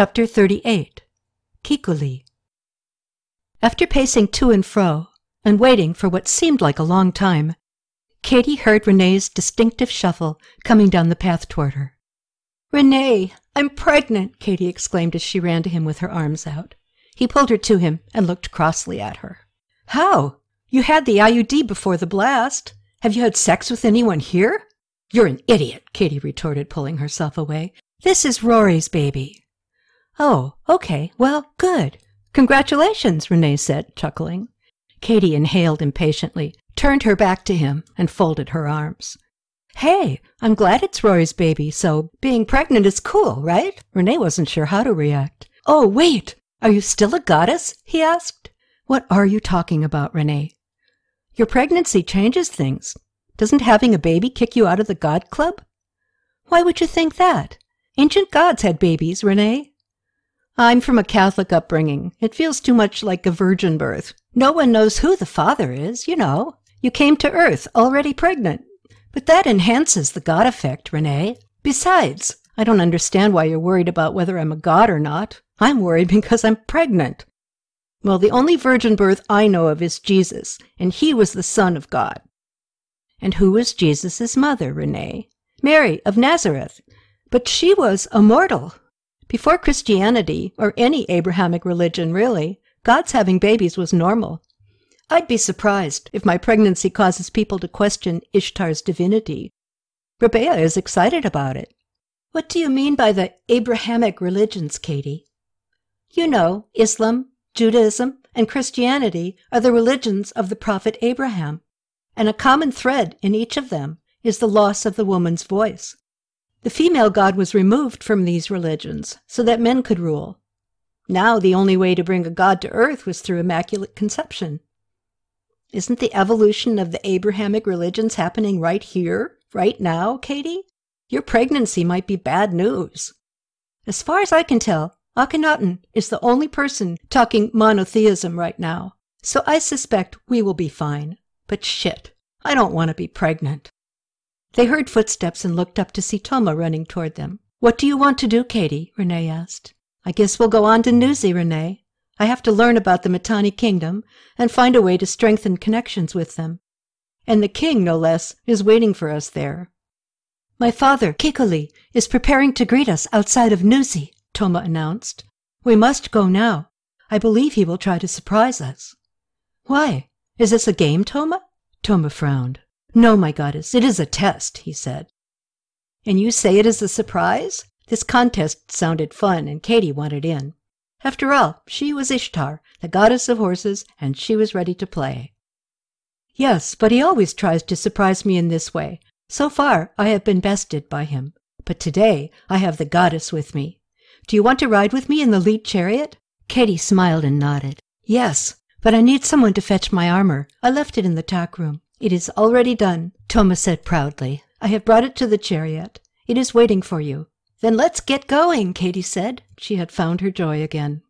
Chapter 38 Kikkuli After pacing to and fro and waiting for what seemed like a long time, Katie heard René's distinctive shuffle coming down the path toward her. René, I'm pregnant, Katie exclaimed as she ran to him with her arms out. He pulled her to him and looked crossly at her. How? You had the IUD before the blast. Have you had sex with anyone here? You're an idiot, Katie retorted, pulling herself away. This is Rory's baby. Oh, okay. Well, good. Congratulations, René said, chuckling. Katie inhaled impatiently, turned her back to him, and folded her arms. Hey, I'm glad it's Rory's baby, so being pregnant is cool, right? René wasn't sure how to react. Oh, wait! Are you still a goddess? he asked. What are you talking about, René? Your pregnancy changes things. Doesn't having a baby kick you out of the God Club? Why would you think that? Ancient gods had babies, René. I'm from a Catholic upbringing. It feels too much like a virgin birth. No one knows who the father is, you know. You came to Earth already pregnant. But that enhances the God effect, René. Besides, I don't understand why you're worried about whether I'm a god or not. I'm worried because I'm pregnant. Well, the only virgin birth I know of is Jesus, and he was the Son of God. And who was Jesus' mother, René? Mary of Nazareth. But she was a mortal. Before Christianity, or any Abrahamic religion really, God's having babies was normal. I'd be surprised if my pregnancy causes people to question Ishtar's divinity. Rabea is excited about it. What do you mean by the Abrahamic religions, Katie? You know, Islam, Judaism, and Christianity are the religions of the prophet Abraham, and a common thread in each of them is the loss of the woman's voice. The female god was removed from these religions so that men could rule. Now the only way to bring a god to earth was through immaculate conception. Isn't the evolution of the Abrahamic religions happening right here, right now, Katie? Your pregnancy might be bad news. As far as I can tell, Akhenaten is the only person talking monotheism right now, so I suspect we will be fine. But shit, I don't want to be pregnant. They heard footsteps and looked up to see Toma running toward them. What do you want to do, Katie? René asked. I guess we'll go on to Nuzi, René. I have to learn about the Mitanni kingdom and find a way to strengthen connections with them. And the king, no less, is waiting for us there. My father, Kikkuli, is preparing to greet us outside of Nuzi, Toma announced. We must go now. I believe he will try to surprise us. Why? Is this a game, Toma? Toma frowned. No, my goddess, it is a test, he said. And you say it is a surprise? This contest sounded fun, and Katie wanted in. After all, she was Ishtar, the goddess of horses, and she was ready to play. Yes, but he always tries to surprise me in this way. So far, I have been bested by him. But today, I have the goddess with me. Do you want to ride with me in the lead chariot? Katie smiled and nodded. Yes, but I need someone to fetch my armor. I left it in the tack room. It is already done, Toma said proudly. I have brought it to the chariot. It is waiting for you. Then let's get going, Katie said. She had found her joy again.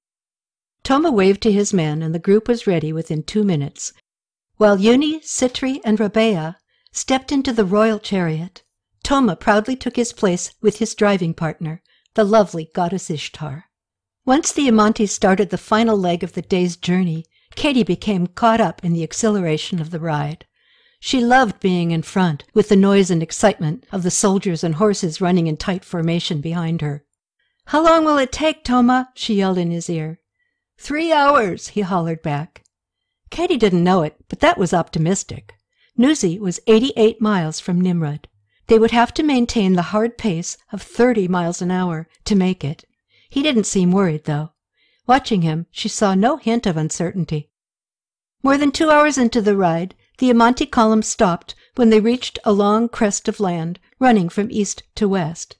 Toma waved to his men, and the group was ready within two minutes, while Uni, Sitri, and Rabea stepped into the royal chariot. Toma proudly took his place with his driving partner, the lovely goddess Ishtar. Once the Amantis started the final leg of the day's journey, Katie became caught up in the exhilaration of the ride. She loved being in front, with the noise and excitement of the soldiers and horses running in tight formation behind her. How long will it take, Toma? she yelled in his ear. Three hours, he hollered back. Katie didn't know it, but that was optimistic. Nuzi was 88 miles from Nimrud. They would have to maintain the hard pace of 30 miles an hour to make it. He didn't seem worried, though. Watching him, she saw no hint of uncertainty. More than two hours into the ride, the Amanti column stopped when they reached a long crest of land running from east to west.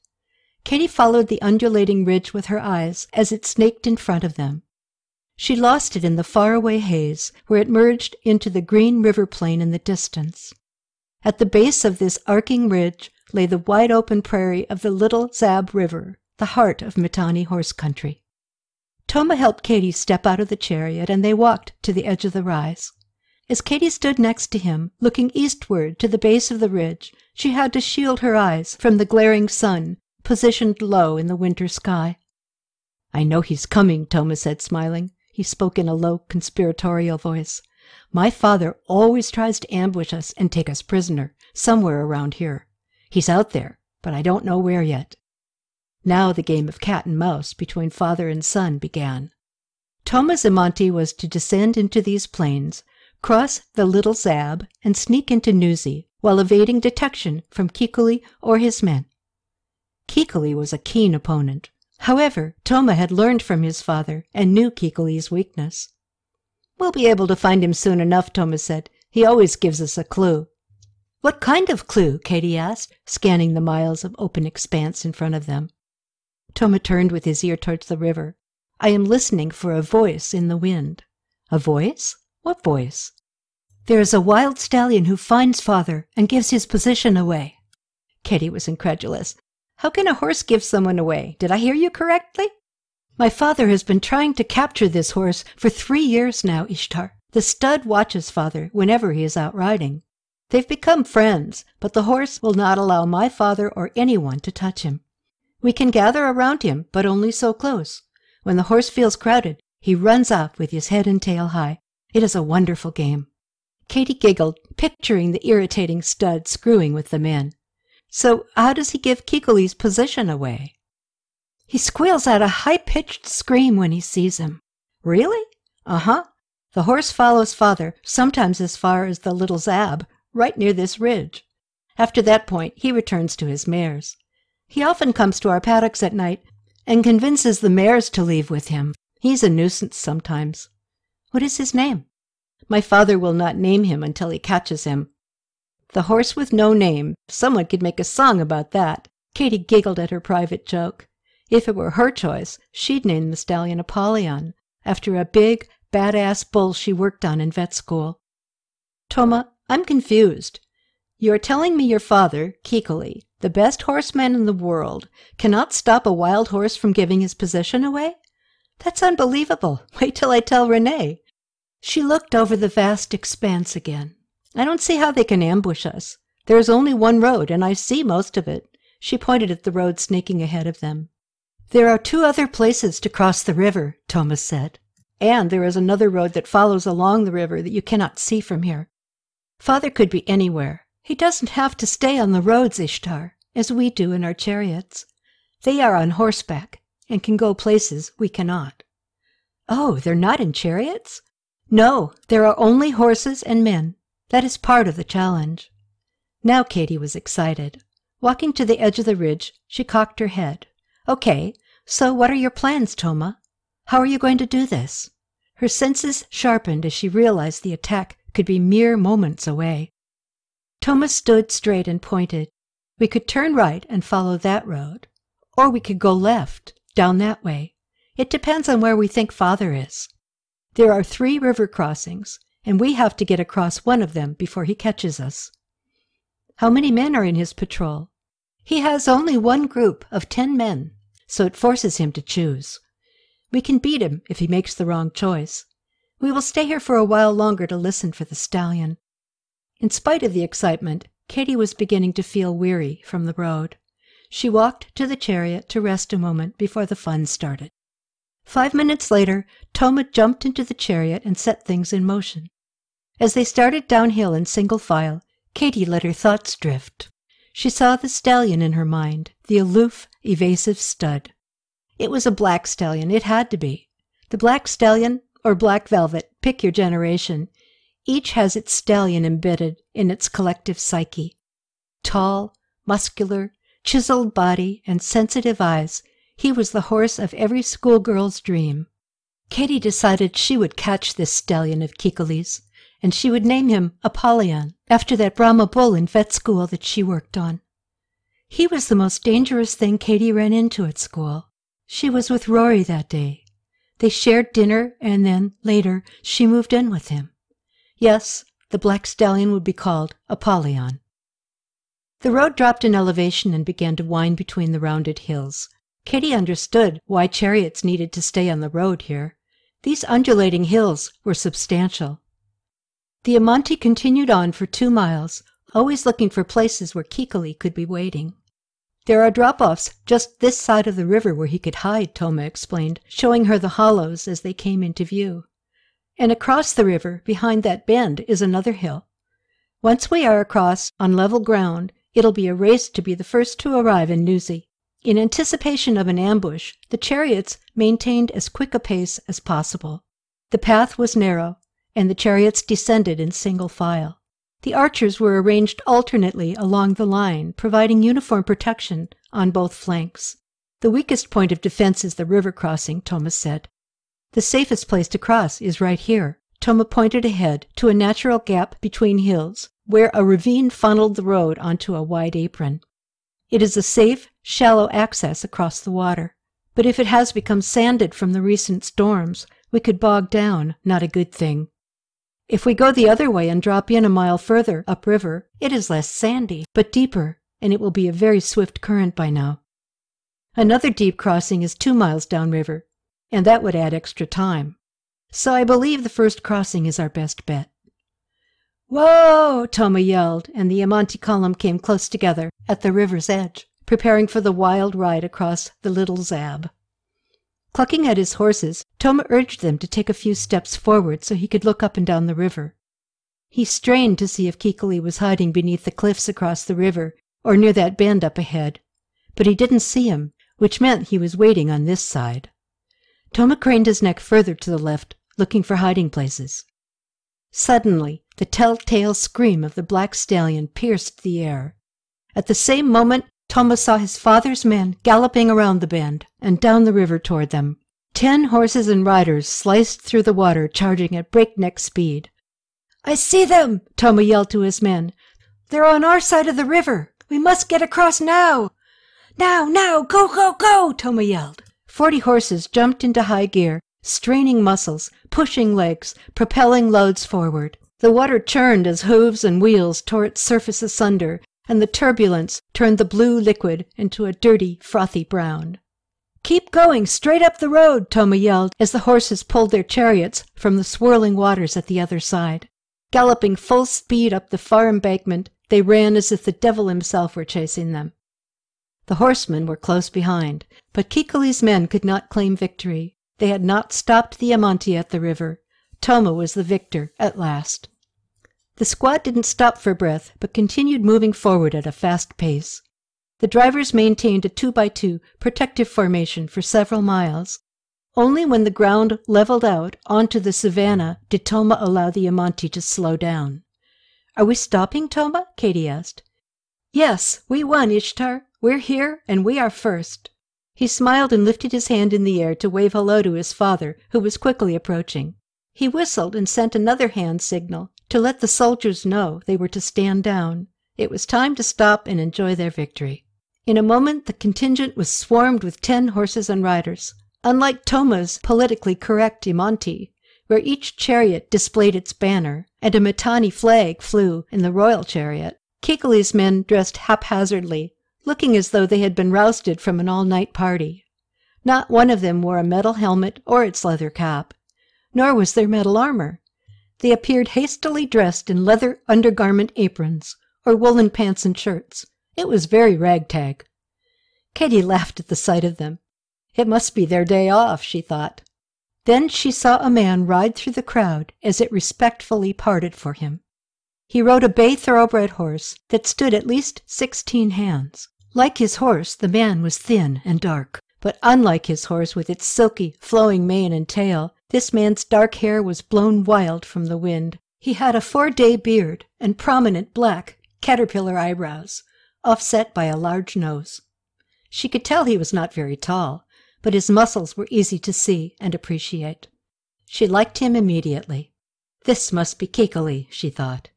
Katie followed the undulating ridge with her eyes as it snaked in front of them. She lost it in the faraway haze where it merged into the green river plain in the distance. At the base of this arcing ridge lay the wide open prairie of the Little Zab River, the heart of Mitanni horse country. Toma helped Katie step out of the chariot and they walked to the edge of the rise. As Katie stood next to him, looking eastward to the base of the ridge, she had to shield her eyes from the glaring sun, positioned low in the winter sky. I know he's coming, Toma said, smiling. He spoke in a low, conspiratorial voice. My father always tries to ambush us and take us prisoner, somewhere around here. He's out there, but I don't know where yet. Now the game of cat and mouse between father and son began. Toma's Imanti was to descend into these plains, cross the Little Zab, and sneak into Nuzi while evading detection from Kikkuli or his men. Kikkuli was a keen opponent. However, Toma had learned from his father and knew Kikkuli's weakness. We'll be able to find him soon enough, Toma said. He always gives us a clue. What kind of clue? Katie asked, scanning the miles of open expanse in front of them. Toma turned with his ear towards the river. I am listening for a voice in the wind. A voice? What voice? There is a wild stallion who finds father and gives his position away. Katie was incredulous. How can a horse give someone away? Did I hear you correctly? My father has been trying to capture this horse for three years now, Ishtar. The stud watches father whenever he is out riding. They've become friends, but the horse will not allow my father or anyone to touch him. We can gather around him, but only so close. When the horse feels crowded, he runs off with his head and tail high. It is a wonderful game. Katie giggled, picturing the irritating stud screwing with the men. So how does he give Kikkuli's position away? He squeals out a high-pitched scream when he sees him. Really? Uh-huh. The horse follows father, sometimes as far as the little Zab, right near this ridge. After that point, he returns to his mares. He often comes to our paddocks at night and convinces the mares to leave with him. He's a nuisance sometimes. What is his name? My father will not name him until he catches him. The horse with no name. Someone could make a song about that. Katie giggled at her private joke. If it were her choice, she'd name the stallion Apollyon, after a big, badass bull she worked on in vet school. Toma, I'm confused. You're telling me your father, Kikkuli, the best horseman in the world, cannot stop a wild horse from giving his position away? That's unbelievable. Wait till I tell René. She looked over the vast expanse again. I don't see how they can ambush us. There is only one road, and I see most of it. She pointed at the road snaking ahead of them. There are two other places to cross the river, Thomas said, and there is another road that follows along the river that you cannot see from here. Father could be anywhere. He doesn't have to stay on the roads, Ishtar, as we do in our chariots. They are on horseback and can go places we cannot. Oh, they're not in chariots? No, there are only horses and men. That is part of the challenge. Now Katie was excited. Walking to the edge of the ridge, she cocked her head. Okay, so what are your plans, Toma? How are you going to do this? Her senses sharpened as she realized the attack could be mere moments away. Toma stood straight and pointed. We could turn right and follow that road, or we could go left, down that way. It depends on where we think father is. There are three river crossings, and we have to get across one of them before he catches us. How many men are in his patrol? He has only one group of ten men so it forces him to choose. We can beat him if he makes the wrong choice. We will stay here for a while longer to listen for the stallion. In spite of the excitement, Katie was beginning to feel weary from the road. She walked to the chariot to rest a moment before the fun started. Five minutes later, Toma jumped into the chariot and set things in motion. As they started downhill in single file, Katie let her thoughts drift. She saw the stallion in her mind, the aloof, evasive stud. It was a black stallion. It had to be. The black stallion or black velvet, pick your generation. Each has its stallion embedded in its collective psyche. Tall, muscular, chiseled body, and sensitive eyes, he was the horse of every schoolgirl's dream. Katie decided she would catch this stallion of Kikkuli's, and she would name him Apollyon, after that Brahma bull in vet school that she worked on. He was the most dangerous thing Katie ran into at school. She was with Rory that day. They shared dinner, and then, later, she moved in with him. Yes, the black stallion would be called Apollyon. The road dropped in elevation and began to wind between the rounded hills. Katie understood why chariots needed to stay on the road here. These undulating hills were substantial. The Imanti continued on for two miles, always looking for places where Kikkuli could be waiting. There are drop-offs just this side of the river where he could hide, Toma explained, showing her the hollows as they came into view. And across the river, behind that bend, is another hill. Once we are across on level ground, it'll be a race to be the first to arrive in Nuzi. In anticipation of an ambush, the chariots maintained as quick a pace as possible. The path was narrow, and the chariots descended in single file. The archers were arranged alternately along the line, providing uniform protection on both flanks. The weakest point of defense is the river crossing, Thomas said. The safest place to cross is right here. Toma pointed ahead to a natural gap between hills, where a ravine funneled the road onto a wide apron. It is a safe, shallow access across the water. But if it has become sanded from the recent storms, we could bog down, not a good thing. If we go the other way and drop in a mile further upriver, it is less sandy, but deeper, and it will be a very swift current by now. Another deep crossing is two miles downriver, and that would add extra time. So I believe the first crossing is our best bet. Whoa! Toma yelled, and the Amante column came close together at the river's edge, preparing for the wild ride across the Little Zab. Clucking at his horses, Toma urged them to take a few steps forward so he could look up and down the river. He strained to see if Kikkuli was hiding beneath the cliffs across the river or near that bend up ahead, but he didn't see him, which meant he was waiting on this side. Toma craned his neck further to the left, looking for hiding places. Suddenly, the telltale scream of the black stallion pierced the air. At the same moment, Toma saw his father's men galloping around the bend and down the river toward them. Ten horses and riders sliced through the water, charging at breakneck speed. I see them! Toma yelled to his men. They're on our side of the river. We must get across now. Now, now, go, go, go! Toma yelled. Forty horses jumped into high gear, straining muscles, pushing legs, propelling loads forward. The water churned as hooves and wheels tore its surface asunder, and the turbulence turned the blue liquid into a dirty, frothy brown. Keep going, straight up the road, Toma yelled as the horses pulled their chariots from the swirling waters at the other side. Galloping full speed up the far embankment, they ran as if the devil himself were chasing them. The horsemen were close behind, but Kikkuli's men could not claim victory. They had not stopped the Amante at the river. Toma was the victor at last. The squad didn't stop for breath, but continued moving forward at a fast pace. The drivers maintained a two by two protective formation for several miles. Only when the ground leveled out onto the savannah did Toma allow the Amante to slow down. Are we stopping, Toma? Katie asked. Yes, we won, Ishtar. We're here, and we are first. He smiled and lifted his hand in the air to wave hello to his father, who was quickly approaching. He whistled and sent another hand signal, to let the soldiers know they were to stand down. It was time to stop and enjoy their victory. In a moment, the contingent was swarmed with ten horses and riders. Unlike Toma's politically correct Amante, where each chariot displayed its banner and a Mitanni flag flew in the royal chariot, Kikkuli's men dressed haphazardly, looking as though they had been rousted from an all-night party. Not one of them wore a metal helmet or its leather cap, nor was there metal armor. They appeared hastily dressed in leather undergarment aprons or woolen pants and shirts. It was very ragtag. Katie laughed at the sight of them. It must be their day off, she thought. Then she saw a man ride through the crowd as it respectfully parted for him. He rode a bay thoroughbred horse that stood at least sixteen hands. Like his horse, the man was thin and dark, but unlike his horse with its silky, flowing mane and tail, this man's dark hair was blown wild from the wind. He had a four-day beard and prominent black caterpillar eyebrows, offset by a large nose. She could tell he was not very tall, but his muscles were easy to see and appreciate. She liked him immediately. This must be Kikkuli, she thought.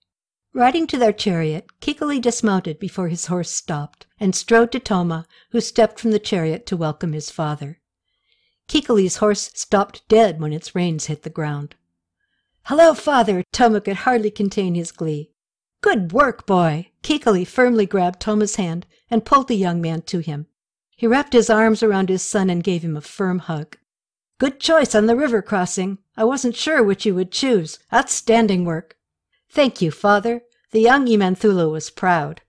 Riding to their chariot, Kikkuli dismounted before his horse stopped and strode to Toma, who stepped from the chariot to welcome his father. Kikkuli's horse stopped dead when its reins hit the ground. Hello, father! Toma could hardly contain his glee. Good work, boy! Kikkuli firmly grabbed Toma's hand and pulled the young man to him. He wrapped his arms around his son and gave him a firm hug. Good choice on the river crossing. I wasn't sure which you would choose. Outstanding work. Thank you, father. The young Imanthulu was proud.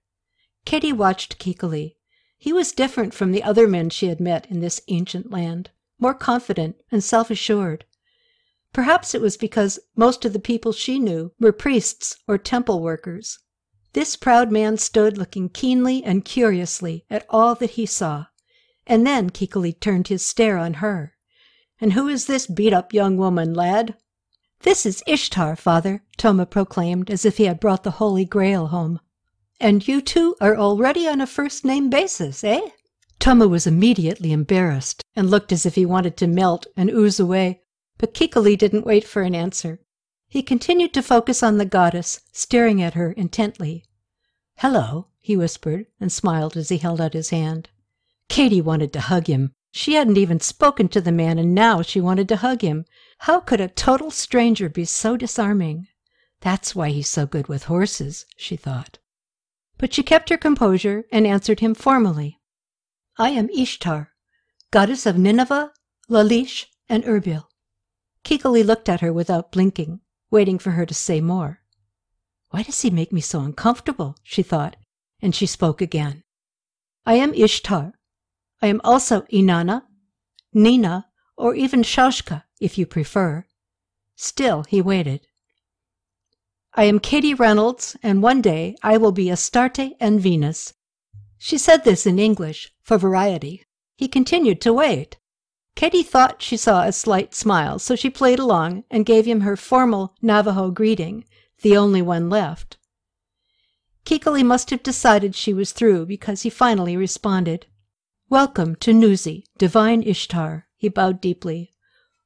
Katie watched Kikkuli. He was different from the other men she had met in this ancient land, more confident and self assured. Perhaps it was because most of the people she knew were priests or temple workers. This proud man stood looking keenly and curiously at all that he saw, and then Kikkuli turned his stare on her. And who is this beat up young woman, lad? This is Ishtar, father, Toma proclaimed as if he had brought the Holy Grail home. And you two are already on a first name basis, eh? Toma was immediately embarrassed and looked as if he wanted to melt and ooze away, but Kikkuli didn't wait for an answer. He continued to focus on the goddess, staring at her intently. Hello, he whispered and smiled as he held out his hand. Katie wanted to hug him. She hadn't even spoken to the man, and now she wanted to hug him. How could a total stranger be so disarming? That's why he's so good with horses, she thought. But she kept her composure and answered him formally. I am Ishtar, goddess of Nineveh, Lalish, and Erbil. Kikkuli looked at her without blinking, waiting for her to say more. Why does he make me so uncomfortable? she thought, and she spoke again. I am Ishtar. I am also Inanna, Nina, or even Shaushka, if you prefer. Still, he waited. I am Katie Reynolds, and one day I will be Astarte and Venus. She said this in English, for variety. He continued to wait. Katie thought she saw a slight smile, so she played along and gave him her formal Navajo greeting, the only one left. Kikkuli must have decided she was through because he finally responded. Welcome to Nuzi, divine Ishtar. He bowed deeply.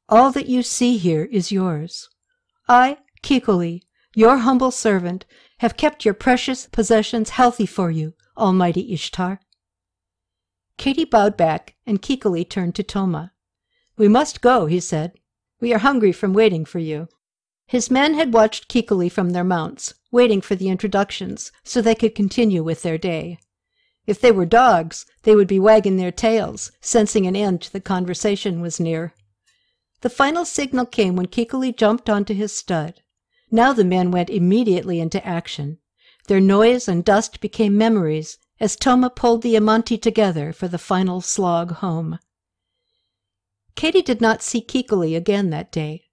All that you see here is yours. I, Kikkuli, your humble servant, have kept your precious possessions healthy for you, Almighty Ishtar. Katie bowed back, and Kikkuli turned to Toma. We must go, he said. We are hungry from waiting for you. His men had watched Kikkuli from their mounts, waiting for the introductions, so they could continue with their day. If they were dogs, they would be wagging their tails, sensing an end to the conversation was near. The final signal came when Kikkuli jumped onto his stud. Now the men went immediately into action. Their noise and dust became memories as Toma pulled the Amanti together for the final slog home. Katie did not see Kikkuli again that day.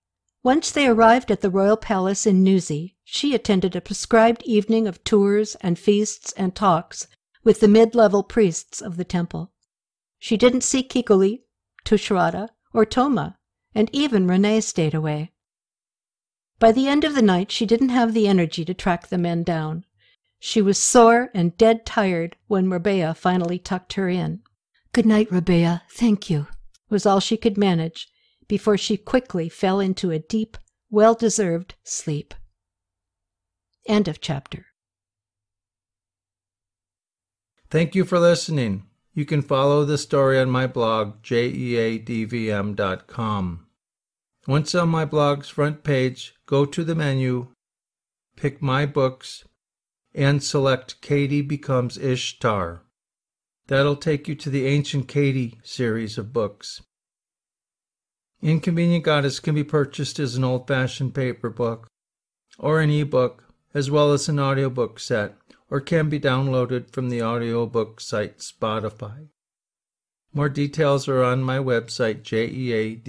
Once they arrived at the royal palace in Nuzi, she attended a prescribed evening of tours and feasts and talks with the mid-level priests of the temple. She didn't see Kikkuli, Tushratta, or Toma, and even René stayed away. By the end of the night, she didn't have the energy to track the men down. She was sore and dead tired when Rabea finally tucked her in. Good night, Rabea. Thank you, was all she could manage before she quickly fell into a deep, well deserved sleep. End of chapter. Thank you for listening. You can follow the story on my blog, jeadvm.com. Once on my blog's front page, go to the menu, pick My Books, and select Katie Becomes Ishtar. That'll take you to the Ancient Katie series of books. Inconvenient Goddess can be purchased as an old fashioned paper book or an e-book, as well as an audiobook set, or can be downloaded from the audiobook site Spotify. More details are on my website, jeadvm.com.